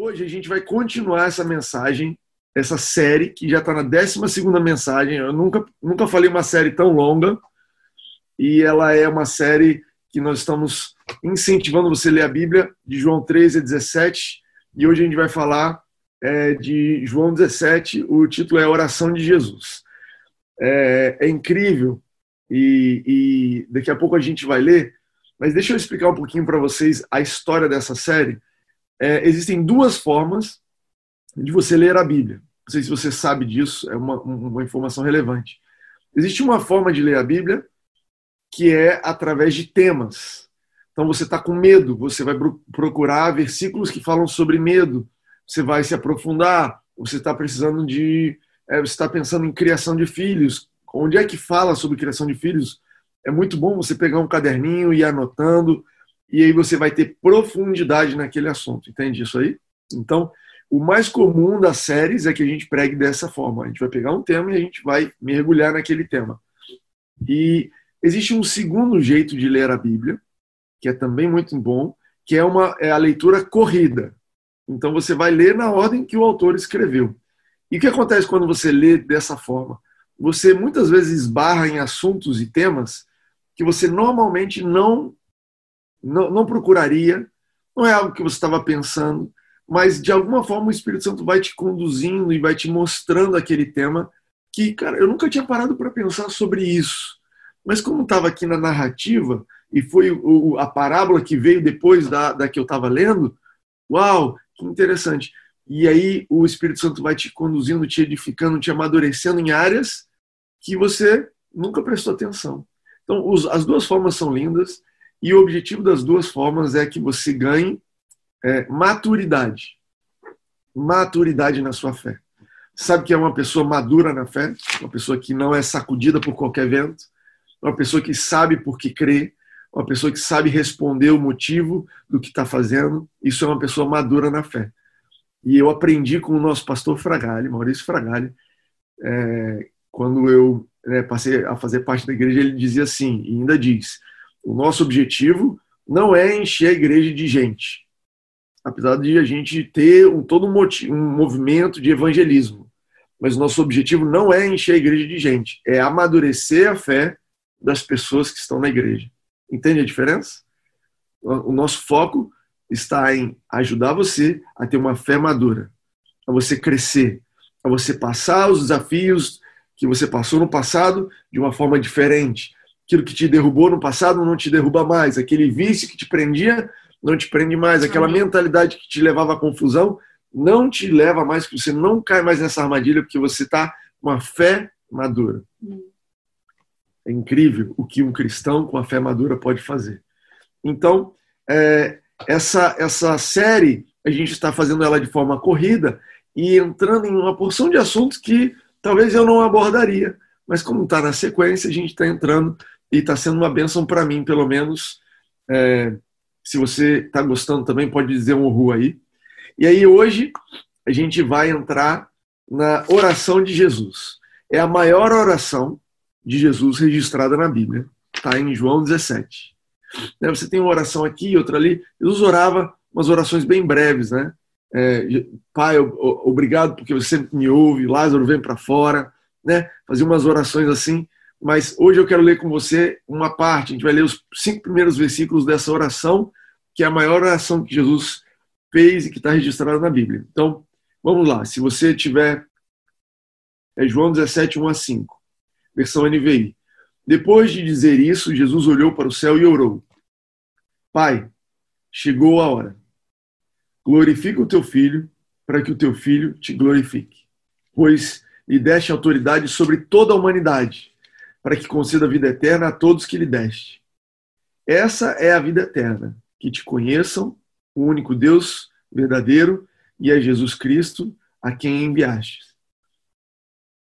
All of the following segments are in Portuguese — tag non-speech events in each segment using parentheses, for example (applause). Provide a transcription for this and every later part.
Hoje a gente vai continuar essa mensagem, essa série, que já está na 12 mensagem. Eu nunca, nunca falei uma série tão longa. E ela é uma série que nós estamos incentivando você a ler a Bíblia, de João 13 a 17. E hoje a gente vai falar é, de João 17. O título é Oração de Jesus. É, é incrível e, e daqui a pouco a gente vai ler. Mas deixa eu explicar um pouquinho para vocês a história dessa série é, existem duas formas de você ler a Bíblia. Não sei se você sabe disso, é uma, uma informação relevante. Existe uma forma de ler a Bíblia que é através de temas. Então você está com medo, você vai procurar versículos que falam sobre medo, você vai se aprofundar, você está precisando de. É, você está pensando em criação de filhos. Onde é que fala sobre criação de filhos? É muito bom você pegar um caderninho e ir anotando e aí você vai ter profundidade naquele assunto. Entende isso aí? Então, o mais comum das séries é que a gente pregue dessa forma. A gente vai pegar um tema e a gente vai mergulhar naquele tema. E existe um segundo jeito de ler a Bíblia, que é também muito bom, que é, uma, é a leitura corrida. Então você vai ler na ordem que o autor escreveu. E o que acontece quando você lê dessa forma? Você muitas vezes esbarra em assuntos e temas que você normalmente não não, não procuraria, não é algo que você estava pensando, mas de alguma forma o Espírito Santo vai te conduzindo e vai te mostrando aquele tema que, cara, eu nunca tinha parado para pensar sobre isso. Mas como estava aqui na narrativa, e foi o, a parábola que veio depois da, da que eu estava lendo, uau, que interessante. E aí o Espírito Santo vai te conduzindo, te edificando, te amadurecendo em áreas que você nunca prestou atenção. Então, os, as duas formas são lindas. E o objetivo das duas formas é que você ganhe é, maturidade. Maturidade na sua fé. Sabe que é uma pessoa madura na fé, uma pessoa que não é sacudida por qualquer vento, uma pessoa que sabe por que crê, uma pessoa que sabe responder o motivo do que está fazendo. Isso é uma pessoa madura na fé. E eu aprendi com o nosso pastor Fragale, Maurício Fragale, é, quando eu né, passei a fazer parte da igreja, ele dizia assim, e ainda diz: o nosso objetivo não é encher a igreja de gente, apesar de a gente ter um, todo um, motivo, um movimento de evangelismo. Mas o nosso objetivo não é encher a igreja de gente, é amadurecer a fé das pessoas que estão na igreja. Entende a diferença? O nosso foco está em ajudar você a ter uma fé madura, a você crescer, a você passar os desafios que você passou no passado de uma forma diferente, aquilo que te derrubou no passado não te derruba mais, aquele vício que te prendia não te prende mais, aquela mentalidade que te levava à confusão não te leva mais, porque você não cai mais nessa armadilha, porque você está com a fé madura. É incrível o que um cristão com a fé madura pode fazer. Então, é, essa, essa série, a gente está fazendo ela de forma corrida e entrando em uma porção de assuntos que talvez eu não abordaria, mas como está na sequência, a gente está entrando e está sendo uma bênção para mim, pelo menos. É, se você está gostando também, pode dizer um ru aí. E aí hoje a gente vai entrar na oração de Jesus. É a maior oração de Jesus registrada na Bíblia. Está em João 17. Né, você tem uma oração aqui, outra ali. Jesus orava umas orações bem breves, né? É, Pai, obrigado porque você me ouve. Lázaro vem para fora, né? Fazia umas orações assim mas hoje eu quero ler com você uma parte. A gente vai ler os cinco primeiros versículos dessa oração, que é a maior oração que Jesus fez e que está registrada na Bíblia. Então, vamos lá. Se você tiver. É João 17, 1 a 5, versão NVI. Depois de dizer isso, Jesus olhou para o céu e orou: Pai, chegou a hora. Glorifica o teu filho, para que o teu filho te glorifique. Pois lhe deste autoridade sobre toda a humanidade para que conceda a vida eterna a todos que lhe deste. Essa é a vida eterna, que te conheçam, o único Deus verdadeiro e a Jesus Cristo, a quem enviaste.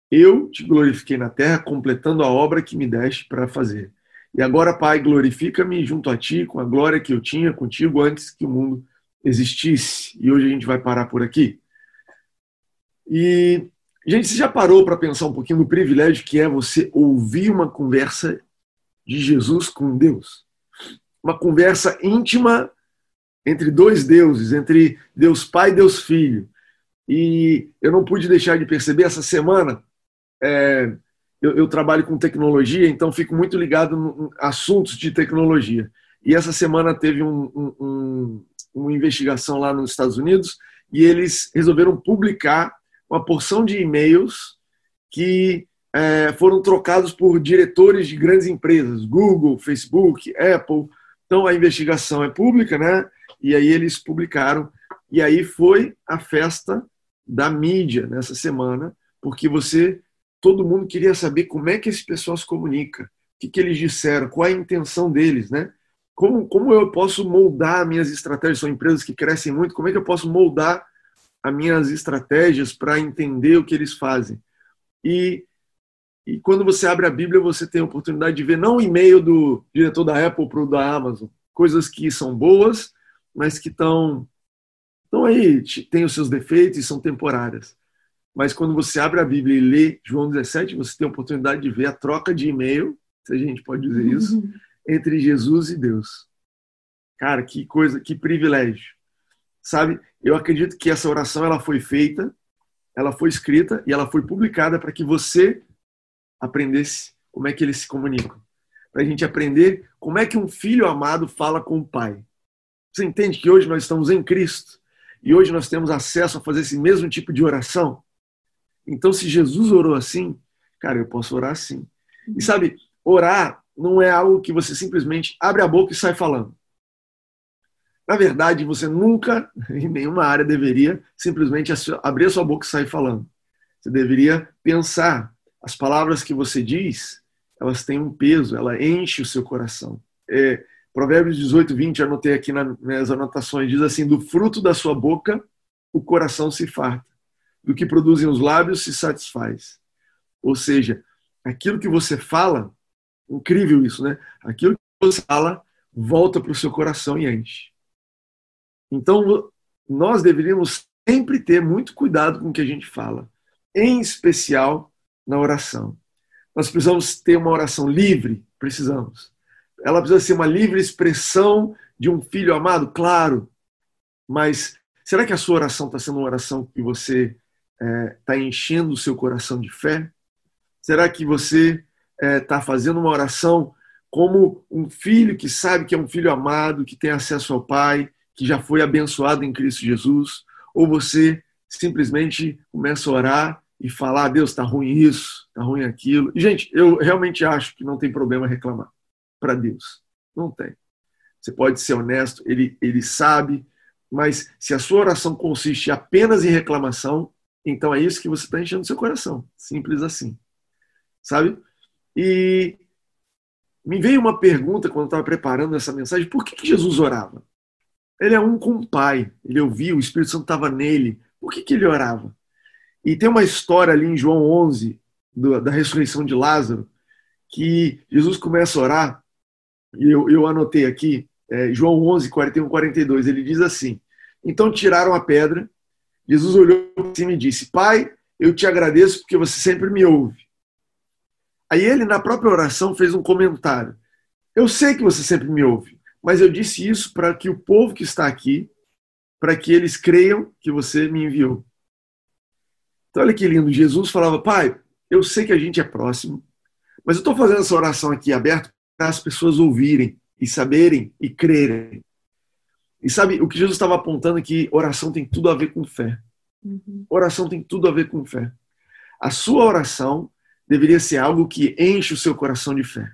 Eu te glorifiquei na terra, completando a obra que me deste para fazer. E agora, Pai, glorifica-me junto a ti com a glória que eu tinha contigo antes que o mundo existisse. E hoje a gente vai parar por aqui. E Gente, você já parou para pensar um pouquinho no privilégio que é você ouvir uma conversa de Jesus com Deus? Uma conversa íntima entre dois deuses, entre Deus Pai e Deus Filho. E eu não pude deixar de perceber essa semana. É, eu, eu, trabalho com tecnologia, então fico muito ligado em assuntos de tecnologia. E essa semana teve um, um, um, uma investigação lá nos Estados Unidos e eles resolveram publicar uma porção de e-mails que é, foram trocados por diretores de grandes empresas, Google, Facebook, Apple. Então a investigação é pública, né? E aí eles publicaram. E aí foi a festa da mídia nessa semana, porque você, todo mundo queria saber como é que esse pessoal se comunica, o que, que eles disseram, qual a intenção deles, né? Como, como eu posso moldar minhas estratégias? São empresas que crescem muito, como é que eu posso moldar as minhas estratégias para entender o que eles fazem? E, e quando você abre a Bíblia, você tem a oportunidade de ver não o e-mail do diretor da Apple para o da Amazon, coisas que são boas, mas que estão estão aí, têm os seus defeitos e são temporárias. Mas quando você abre a Bíblia e lê João 17, você tem a oportunidade de ver a troca de e-mail, se a gente pode dizer isso, uhum. entre Jesus e Deus. Cara, que coisa, que privilégio. Sabe? Eu acredito que essa oração ela foi feita, ela foi escrita e ela foi publicada para que você aprendesse como é que eles se comunicam. Para a gente aprender como é que um filho amado fala com o pai. Você entende que hoje nós estamos em Cristo e hoje nós temos acesso a fazer esse mesmo tipo de oração? Então, se Jesus orou assim, cara, eu posso orar assim. E sabe, orar não é algo que você simplesmente abre a boca e sai falando. Na verdade, você nunca, em nenhuma área, deveria simplesmente abrir a sua boca e sair falando. Você deveria pensar. As palavras que você diz, elas têm um peso, ela enche o seu coração. É, Provérbios 18, 20, anotei aqui nas anotações, diz assim: Do fruto da sua boca o coração se farta, do que produzem os lábios se satisfaz. Ou seja, aquilo que você fala, incrível isso, né? Aquilo que você fala volta para o seu coração e enche. Então, nós deveríamos sempre ter muito cuidado com o que a gente fala, em especial na oração. Nós precisamos ter uma oração livre, precisamos ela precisa ser uma livre expressão de um filho amado? Claro. Mas será que a sua oração está sendo uma oração que você está é, tá enchendo o seu coração de fé? Será que você está é, tá fazendo uma oração como um filho que sabe que é um filho amado, que tem acesso ao Pai, que já foi abençoado em Cristo Jesus? Ou você simplesmente começa a orar e falar: Deus, está ruim isso, está ruim aquilo? E, gente, eu realmente acho que não tem problema reclamar para Deus. Não tem. Você pode ser honesto, ele, ele sabe, mas se a sua oração consiste apenas em reclamação, então é isso que você está enchendo seu coração. Simples assim. Sabe? E me veio uma pergunta quando eu estava preparando essa mensagem: por que, que Jesus orava? Ele é um com o Pai, ele ouvia, o Espírito Santo estava nele. Por que, que ele orava? E tem uma história ali em João 11, do, da ressurreição de Lázaro, que Jesus começa a orar eu, eu anotei aqui, é, João 11, 41, 42, ele diz assim: Então tiraram a pedra, Jesus olhou para cima e disse: Pai, eu te agradeço porque você sempre me ouve. Aí ele, na própria oração, fez um comentário: Eu sei que você sempre me ouve, mas eu disse isso para que o povo que está aqui, para que eles creiam que você me enviou. Então, olha que lindo. Jesus falava: Pai, eu sei que a gente é próximo, mas eu estou fazendo essa oração aqui aberto as pessoas ouvirem e saberem e crerem. E sabe, o que Jesus estava apontando é que oração tem tudo a ver com fé. Uhum. Oração tem tudo a ver com fé. A sua oração deveria ser algo que enche o seu coração de fé.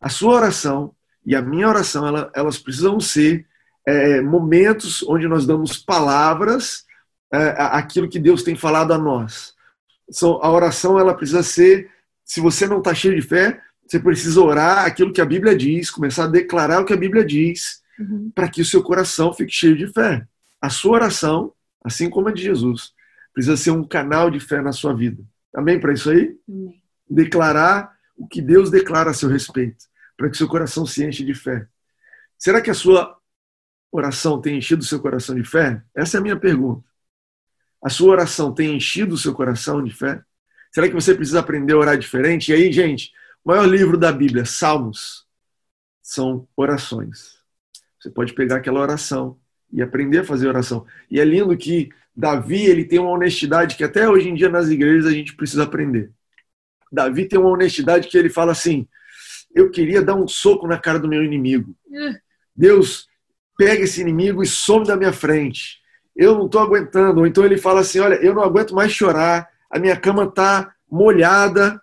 A sua oração e a minha oração, ela, elas precisam ser é, momentos onde nós damos palavras é, aquilo que Deus tem falado a nós. Então, a oração ela precisa ser, se você não está cheio de fé, você precisa orar aquilo que a Bíblia diz, começar a declarar o que a Bíblia diz, uhum. para que o seu coração fique cheio de fé. A sua oração, assim como a de Jesus, precisa ser um canal de fé na sua vida. Amém para isso aí? Declarar o que Deus declara a seu respeito, para que seu coração se enche de fé. Será que a sua oração tem enchido o seu coração de fé? Essa é a minha pergunta. A sua oração tem enchido o seu coração de fé? Será que você precisa aprender a orar diferente? E aí, gente, o maior livro da Bíblia, Salmos, são orações. Você pode pegar aquela oração e aprender a fazer oração. E é lindo que Davi ele tem uma honestidade que até hoje em dia nas igrejas a gente precisa aprender. Davi tem uma honestidade que ele fala assim: eu queria dar um soco na cara do meu inimigo. É. Deus, pega esse inimigo e some da minha frente. Eu não estou aguentando. Ou então ele fala assim: olha, eu não aguento mais chorar, a minha cama está molhada.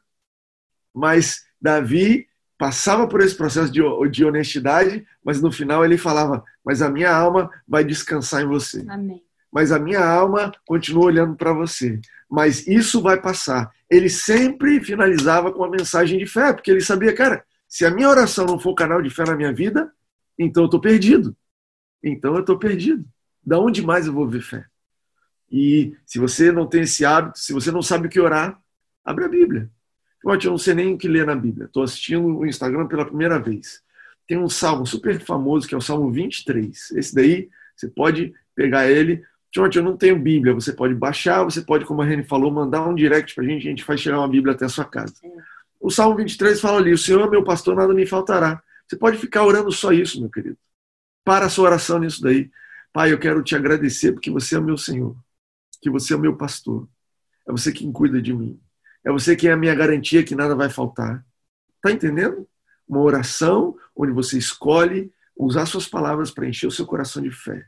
Mas Davi passava por esse processo de, de honestidade, mas no final ele falava: Mas a minha alma vai descansar em você. Amém. Mas a minha alma continua olhando para você. Mas isso vai passar. Ele sempre finalizava com uma mensagem de fé, porque ele sabia, cara, se a minha oração não for canal de fé na minha vida, então eu estou perdido. Então eu estou perdido. Da onde mais eu vou ver fé? E se você não tem esse hábito, se você não sabe o que orar, abre a Bíblia. Timóteo, eu não sei nem o que ler na Bíblia. Estou assistindo o Instagram pela primeira vez. Tem um salmo super famoso que é o Salmo 23. Esse daí, você pode pegar ele. Timóteo, eu não tenho Bíblia. Você pode baixar, você pode, como a Reni falou, mandar um direct para a gente. A gente faz chegar uma Bíblia até a sua casa. O Salmo 23 fala ali: O Senhor é meu pastor, nada me faltará. Você pode ficar orando só isso, meu querido. Para a sua oração nisso daí. Pai, eu quero te agradecer porque você é meu Senhor, que você é meu pastor. É você quem cuida de mim. É você quem é a minha garantia que nada vai faltar. Tá entendendo? Uma oração onde você escolhe usar suas palavras para encher o seu coração de fé.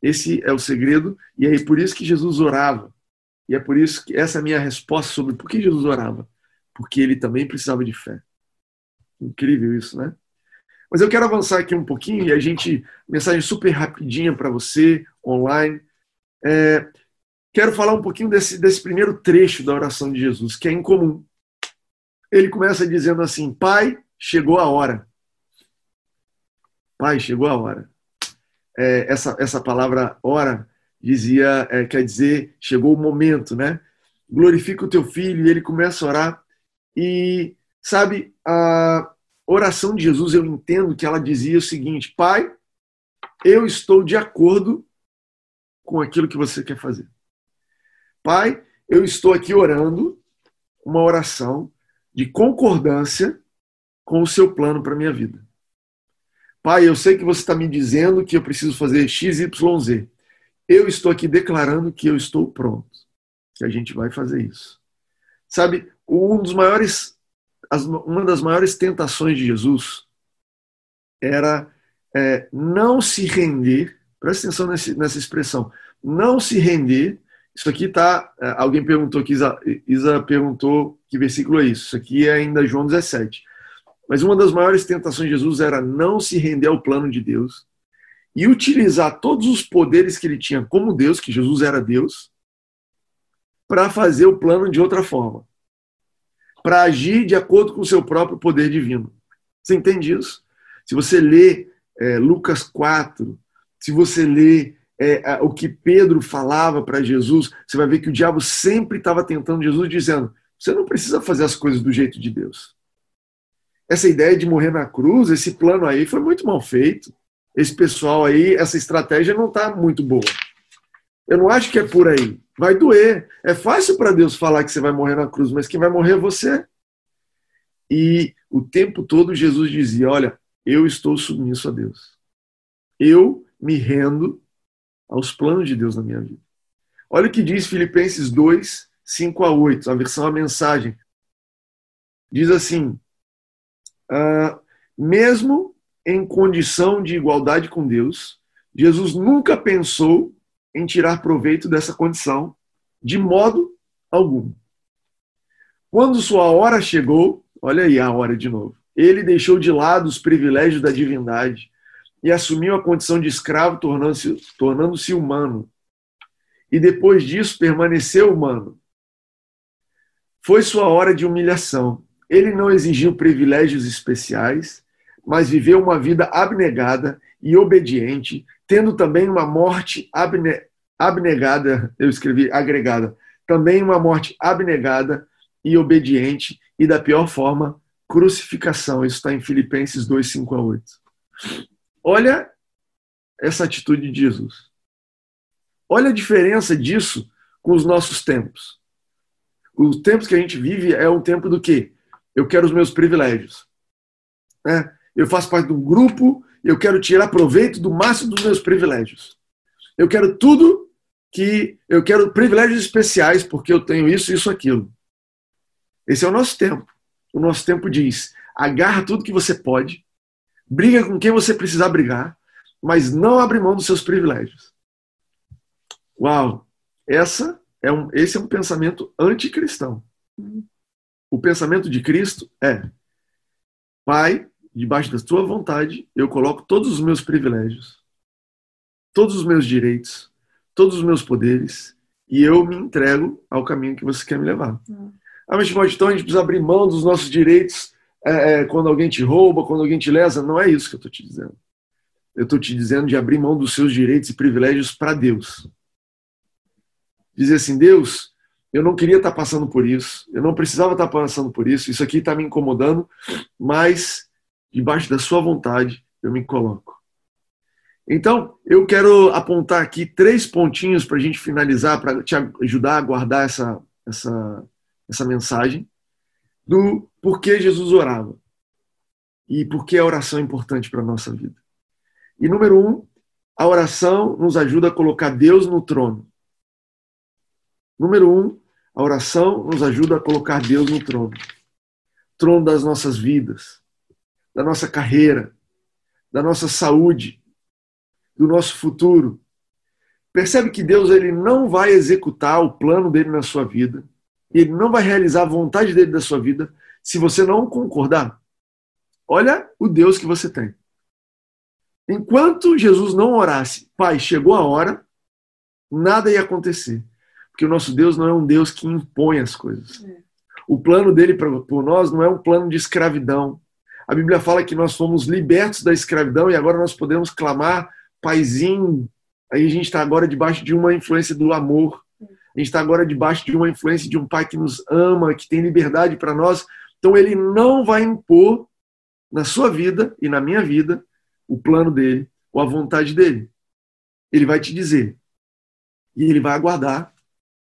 Esse é o segredo e é por isso que Jesus orava. E é por isso que essa é a minha resposta sobre por que Jesus orava porque ele também precisava de fé. Incrível isso, né? Mas eu quero avançar aqui um pouquinho e a gente, mensagem super rapidinha para você, online. É, quero falar um pouquinho desse, desse primeiro trecho da oração de Jesus, que é incomum. Ele começa dizendo assim: Pai, chegou a hora. Pai, chegou a hora. É, essa, essa palavra hora dizia, é, quer dizer, chegou o momento, né? Glorifica o teu filho, e ele começa a orar. E, sabe, a oração de Jesus, eu entendo que ela dizia o seguinte: Pai, eu estou de acordo com aquilo que você quer fazer. Pai, eu estou aqui orando uma oração de concordância com o seu plano para a minha vida. Pai, eu sei que você está me dizendo que eu preciso fazer X, Y, Z. Eu estou aqui declarando que eu estou pronto, que a gente vai fazer isso. Sabe, um dos maiores, uma das maiores tentações de Jesus era é, não se render, presta atenção nesse, nessa expressão, não se render. Isso aqui tá. É, alguém perguntou que Isa, Isa perguntou que versículo é isso. Isso aqui é ainda João 17. Mas uma das maiores tentações de Jesus era não se render ao plano de Deus e utilizar todos os poderes que ele tinha como Deus, que Jesus era Deus, para fazer o plano de outra forma para agir de acordo com o seu próprio poder divino. Você entende isso? Se você lê é, Lucas 4, se você lê é, o que Pedro falava para Jesus, você vai ver que o diabo sempre estava tentando Jesus, dizendo: você não precisa fazer as coisas do jeito de Deus. Essa ideia de morrer na cruz, esse plano aí foi muito mal feito. Esse pessoal aí, essa estratégia não está muito boa. Eu não acho que é por aí. Vai doer. É fácil para Deus falar que você vai morrer na cruz, mas quem vai morrer é você. E o tempo todo Jesus dizia: Olha, eu estou submisso a Deus. Eu me rendo aos planos de Deus na minha vida. Olha o que diz Filipenses 2, 5 a 8, a versão a mensagem. Diz assim: ah, mesmo em condição de igualdade com Deus, Jesus nunca pensou em tirar proveito dessa condição, de modo algum. Quando sua hora chegou, olha aí a hora de novo, ele deixou de lado os privilégios da divindade e assumiu a condição de escravo, tornando-se tornando humano. E depois disso permaneceu humano. Foi sua hora de humilhação. Ele não exigiu privilégios especiais, mas viveu uma vida abnegada e obediente, tendo também uma morte abne abnegada, eu escrevi agregada, também uma morte abnegada e obediente, e da pior forma, crucificação. Isso está em Filipenses 2, 5 a 8. Olha essa atitude de Jesus. Olha a diferença disso com os nossos tempos. Os tempos que a gente vive é um tempo do quê? Eu quero os meus privilégios. Né? Eu faço parte de um grupo eu quero tirar proveito do máximo dos meus privilégios. Eu quero tudo que eu quero privilégios especiais porque eu tenho isso, isso, aquilo. Esse é o nosso tempo. O nosso tempo diz: agarra tudo que você pode, briga com quem você precisar brigar, mas não abre mão dos seus privilégios. Uau! Essa é um, esse é um pensamento anticristão. O pensamento de Cristo é: Pai, debaixo da tua vontade, eu coloco todos os meus privilégios, todos os meus direitos, todos os meus poderes, e eu me entrego ao caminho que você quer me levar. Hum. Ah, mas pode, então a gente precisa abrir mão dos nossos direitos é, é, quando alguém te rouba, quando alguém te lesa. Não é isso que eu estou te dizendo. Eu estou te dizendo de abrir mão dos seus direitos e privilégios para Deus. Dizer assim, Deus, eu não queria estar tá passando por isso, eu não precisava estar tá passando por isso, isso aqui está me incomodando, mas debaixo da sua vontade eu me coloco. Então, eu quero apontar aqui três pontinhos para a gente finalizar, para te ajudar a guardar essa, essa, essa mensagem do porquê Jesus orava e por que a oração é importante para a nossa vida. E número um, a oração nos ajuda a colocar Deus no trono. Número um, a oração nos ajuda a colocar Deus no trono. Trono das nossas vidas, da nossa carreira, da nossa saúde, do nosso futuro. Percebe que Deus ele não vai executar o plano dele na sua vida, ele não vai realizar a vontade dele da sua vida se você não concordar. Olha o Deus que você tem. Enquanto Jesus não orasse, Pai, chegou a hora, nada ia acontecer. Porque o nosso Deus não é um Deus que impõe as coisas. É. O plano dele por nós não é um plano de escravidão. A Bíblia fala que nós fomos libertos da escravidão e agora nós podemos clamar, Paizinho. Aí a gente está agora debaixo de uma influência do amor. A gente está agora debaixo de uma influência de um Pai que nos ama, que tem liberdade para nós. Então ele não vai impor na sua vida e na minha vida o plano dele ou a vontade dele. Ele vai te dizer. E ele vai aguardar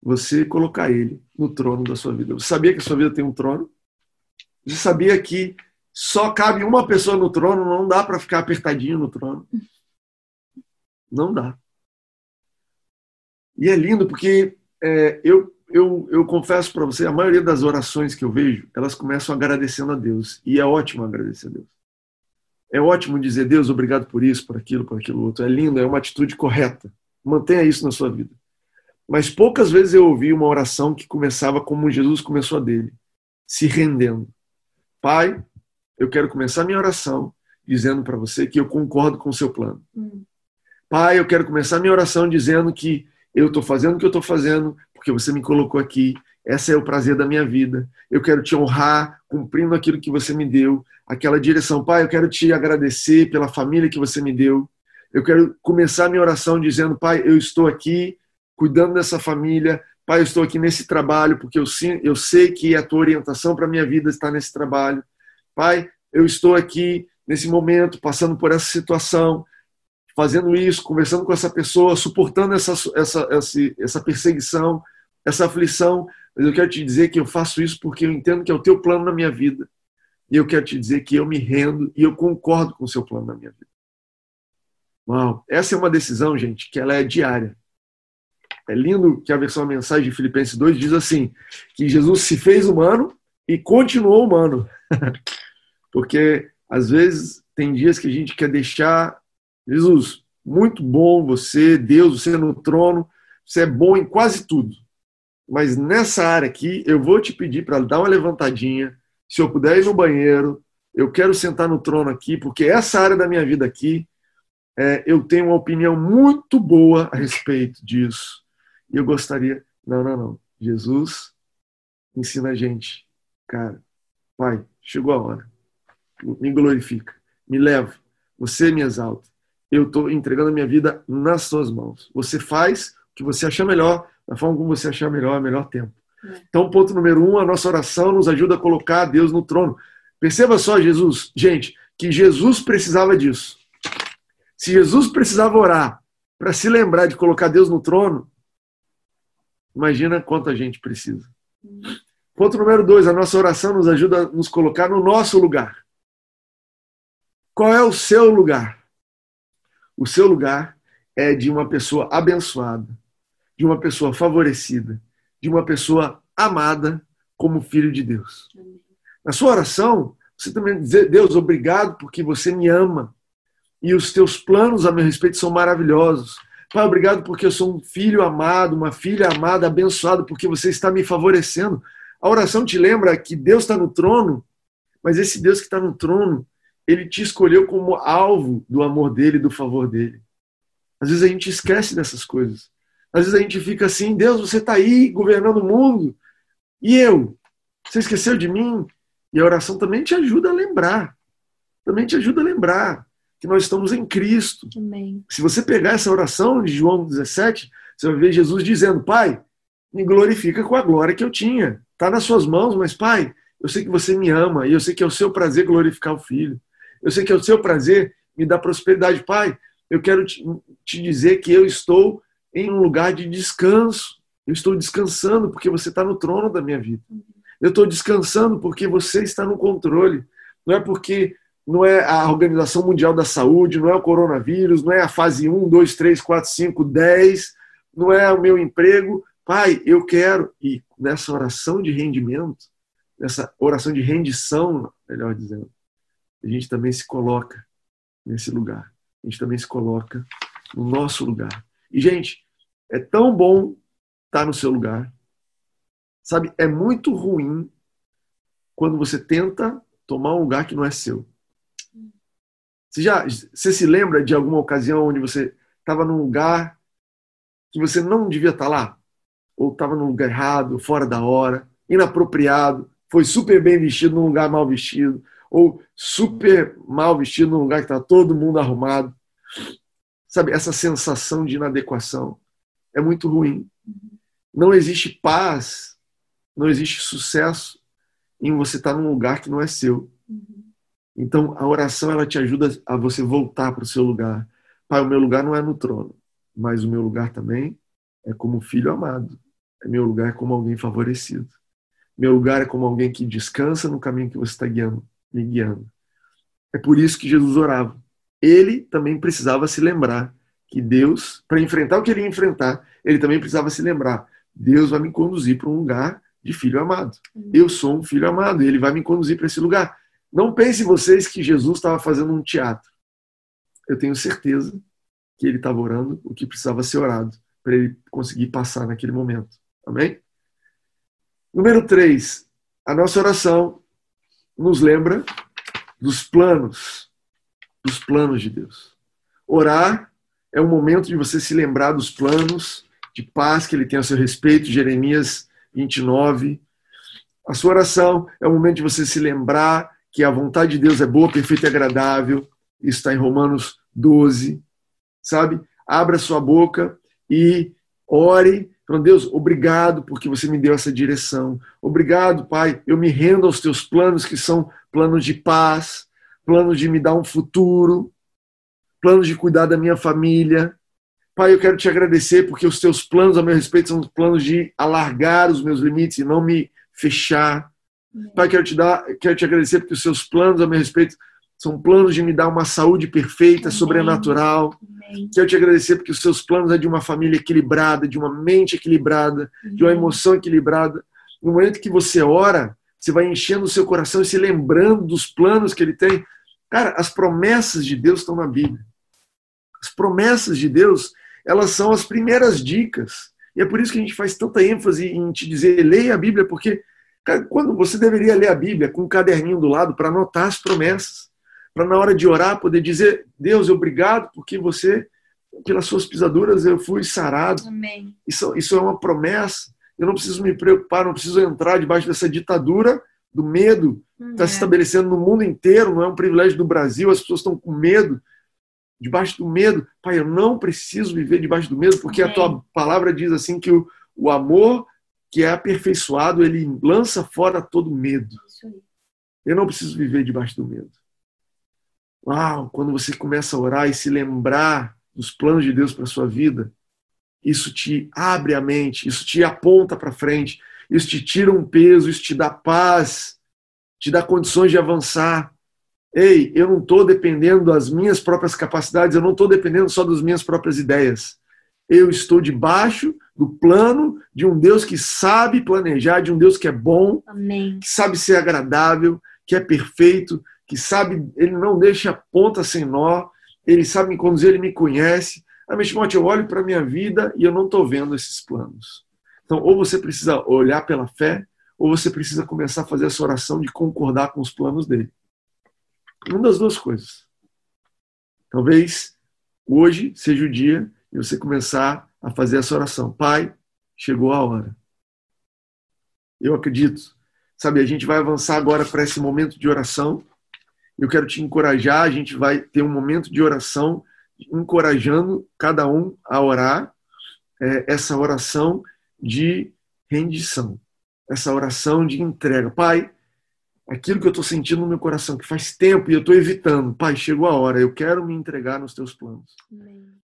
você colocar ele no trono da sua vida. Você sabia que a sua vida tem um trono? Você sabia que só cabe uma pessoa no trono, não dá para ficar apertadinho no trono. Não dá. E é lindo porque é, eu, eu, eu confesso para você, a maioria das orações que eu vejo, elas começam agradecendo a Deus. E é ótimo agradecer a Deus. É ótimo dizer, Deus, obrigado por isso, por aquilo, por aquilo outro. É lindo, é uma atitude correta. Mantenha isso na sua vida. Mas poucas vezes eu ouvi uma oração que começava como Jesus começou a dele, se rendendo. Pai, eu quero começar minha oração dizendo para você que eu concordo com o seu plano. Hum. Pai, eu quero começar minha oração dizendo que eu estou fazendo o que eu estou fazendo porque você me colocou aqui. Esse é o prazer da minha vida. Eu quero te honrar cumprindo aquilo que você me deu, aquela direção. Pai, eu quero te agradecer pela família que você me deu. Eu quero começar minha oração dizendo, Pai, eu estou aqui cuidando dessa família. Pai, eu estou aqui nesse trabalho porque eu, eu sei que a tua orientação para a minha vida está nesse trabalho. Pai, eu estou aqui nesse momento, passando por essa situação, fazendo isso, conversando com essa pessoa, suportando essa, essa, essa, essa perseguição, essa aflição. Mas eu quero te dizer que eu faço isso porque eu entendo que é o teu plano na minha vida. E eu quero te dizer que eu me rendo e eu concordo com o seu plano na minha vida. Uau, essa é uma decisão, gente, que ela é diária. É lindo que a versão a mensagem de Filipenses 2 diz assim: que Jesus se fez humano e continuou humano. (laughs) Porque às vezes tem dias que a gente quer deixar Jesus, muito bom você, Deus, você no trono, você é bom em quase tudo. Mas nessa área aqui, eu vou te pedir para dar uma levantadinha. Se eu puder ir no banheiro, eu quero sentar no trono aqui, porque essa área da minha vida aqui, é, eu tenho uma opinião muito boa a respeito disso. E eu gostaria. Não, não, não. Jesus ensina a gente. Cara, Pai, chegou a hora. Me glorifica. Me leva. Você me exalta. Eu estou entregando a minha vida nas suas mãos. Você faz o que você achar melhor, da forma como você achar melhor, melhor tempo. É. Então, ponto número um, a nossa oração nos ajuda a colocar Deus no trono. Perceba só, Jesus, gente, que Jesus precisava disso. Se Jesus precisava orar para se lembrar de colocar Deus no trono, imagina quanto a gente precisa. Ponto número dois, a nossa oração nos ajuda a nos colocar no nosso lugar. Qual é o seu lugar? O seu lugar é de uma pessoa abençoada, de uma pessoa favorecida, de uma pessoa amada como filho de Deus. Na sua oração, você também dizer, Deus, obrigado porque você me ama e os teus planos a meu respeito são maravilhosos. Pai, obrigado porque eu sou um filho amado, uma filha amada, abençoado, porque você está me favorecendo. A oração te lembra que Deus está no trono, mas esse Deus que está no trono, ele te escolheu como alvo do amor dele, do favor dele. Às vezes a gente esquece dessas coisas. Às vezes a gente fica assim: Deus, você está aí governando o mundo, e eu? Você esqueceu de mim? E a oração também te ajuda a lembrar. Também te ajuda a lembrar que nós estamos em Cristo. Amém. Se você pegar essa oração de João 17, você vai ver Jesus dizendo: Pai, me glorifica com a glória que eu tinha. Está nas suas mãos, mas Pai, eu sei que você me ama e eu sei que é o seu prazer glorificar o Filho. Eu sei que é o seu prazer me dar prosperidade. Pai, eu quero te, dizer que eu estou em um lugar de descanso. Eu estou descansando porque você está no trono da minha vida. Eu estou descansando porque você está no controle. Não é porque não é a Organização Mundial da Saúde, não é o coronavírus, não é a fase 1, 2, 3, 4, 5, 10, não é o meu emprego. Pai, eu quero. E nessa oração de rendimento, nessa oração de rendição, melhor dizendo, a gente também se coloca nesse lugar. A gente também se coloca no nosso lugar. E, gente, é tão bom estar no seu lugar. Sabe, é muito ruim quando você tenta tomar um lugar que não é seu. Você já você se lembra de alguma ocasião onde você estava num lugar que você não devia estar lá? Ou estava num lugar errado, fora da hora, inapropriado, foi super bem vestido num lugar mal vestido, ou super mal vestido num lugar que está todo mundo arrumado. Sabe, essa sensação de inadequação é muito ruim. Não existe paz, não existe sucesso em você estar num lugar que não é seu. Então, a oração ela te ajuda a você voltar para o seu lugar. Pai, o meu lugar não é no trono, mas o meu lugar também é como filho amado. É meu lugar é como alguém favorecido. Meu lugar é como alguém que descansa no caminho que você está guiando, me guiando. É por isso que Jesus orava. Ele também precisava se lembrar que Deus, para enfrentar o que ele ia enfrentar, ele também precisava se lembrar: Deus vai me conduzir para um lugar de filho amado. Eu sou um filho amado e ele vai me conduzir para esse lugar. Não pense vocês que Jesus estava fazendo um teatro. Eu tenho certeza que ele estava orando o que precisava ser orado para ele conseguir passar naquele momento. Amém? Número 3. A nossa oração nos lembra dos planos, dos planos de Deus. Orar é o momento de você se lembrar dos planos de paz que ele tem a seu respeito, Jeremias 29. A sua oração é o momento de você se lembrar que a vontade de Deus é boa, perfeita e agradável. Isso está em Romanos 12. Sabe? Abra sua boca e ore. Então, Deus, obrigado porque você me deu essa direção. Obrigado, Pai. Eu me rendo aos teus planos, que são planos de paz, planos de me dar um futuro, planos de cuidar da minha família. Pai, eu quero te agradecer porque os teus planos a meu respeito são planos de alargar os meus limites e não me fechar. Pai, quero te dar, quero te agradecer porque os seus planos a meu respeito são planos de me dar uma saúde perfeita, Amém. sobrenatural. Amém. Quero te agradecer porque os seus planos é de uma família equilibrada, de uma mente equilibrada, Amém. de uma emoção equilibrada. No momento que você ora, você vai enchendo o seu coração e se lembrando dos planos que ele tem. Cara, as promessas de Deus estão na Bíblia. As promessas de Deus, elas são as primeiras dicas. E é por isso que a gente faz tanta ênfase em te dizer, leia a Bíblia, porque quando você deveria ler a Bíblia com um caderninho do lado para anotar as promessas, para na hora de orar poder dizer: Deus, obrigado porque você, pelas suas pisaduras, eu fui sarado. Amém. Isso, isso é uma promessa. Eu não preciso me preocupar, não preciso entrar debaixo dessa ditadura do medo que está uhum. se estabelecendo no mundo inteiro. Não é um privilégio do Brasil, as pessoas estão com medo. Debaixo do medo, Pai, eu não preciso viver debaixo do medo, porque Amém. a tua palavra diz assim que o, o amor que é aperfeiçoado, ele lança fora todo medo. Eu não preciso viver debaixo do medo. Uau, quando você começa a orar e se lembrar dos planos de Deus para sua vida, isso te abre a mente, isso te aponta para frente, isso te tira um peso, isso te dá paz, te dá condições de avançar. Ei, eu não estou dependendo das minhas próprias capacidades, eu não estou dependendo só das minhas próprias ideias. Eu estou debaixo do plano de um Deus que sabe planejar, de um Deus que é bom, Amém. que sabe ser agradável, que é perfeito, que sabe, ele não deixa ponta sem nó, ele sabe me conduzir, ele me conhece. Ah, mas Timóteo, eu olho para a minha vida e eu não estou vendo esses planos. Então, ou você precisa olhar pela fé, ou você precisa começar a fazer essa oração de concordar com os planos dele. Uma das duas coisas. Talvez hoje seja o dia de você começar a fazer essa oração. Pai, chegou a hora. Eu acredito. Sabe, a gente vai avançar agora para esse momento de oração. Eu quero te encorajar, a gente vai ter um momento de oração, encorajando cada um a orar é, essa oração de rendição, essa oração de entrega. Pai, aquilo que eu estou sentindo no meu coração, que faz tempo e eu estou evitando. Pai, chegou a hora, eu quero me entregar nos teus planos. Amém.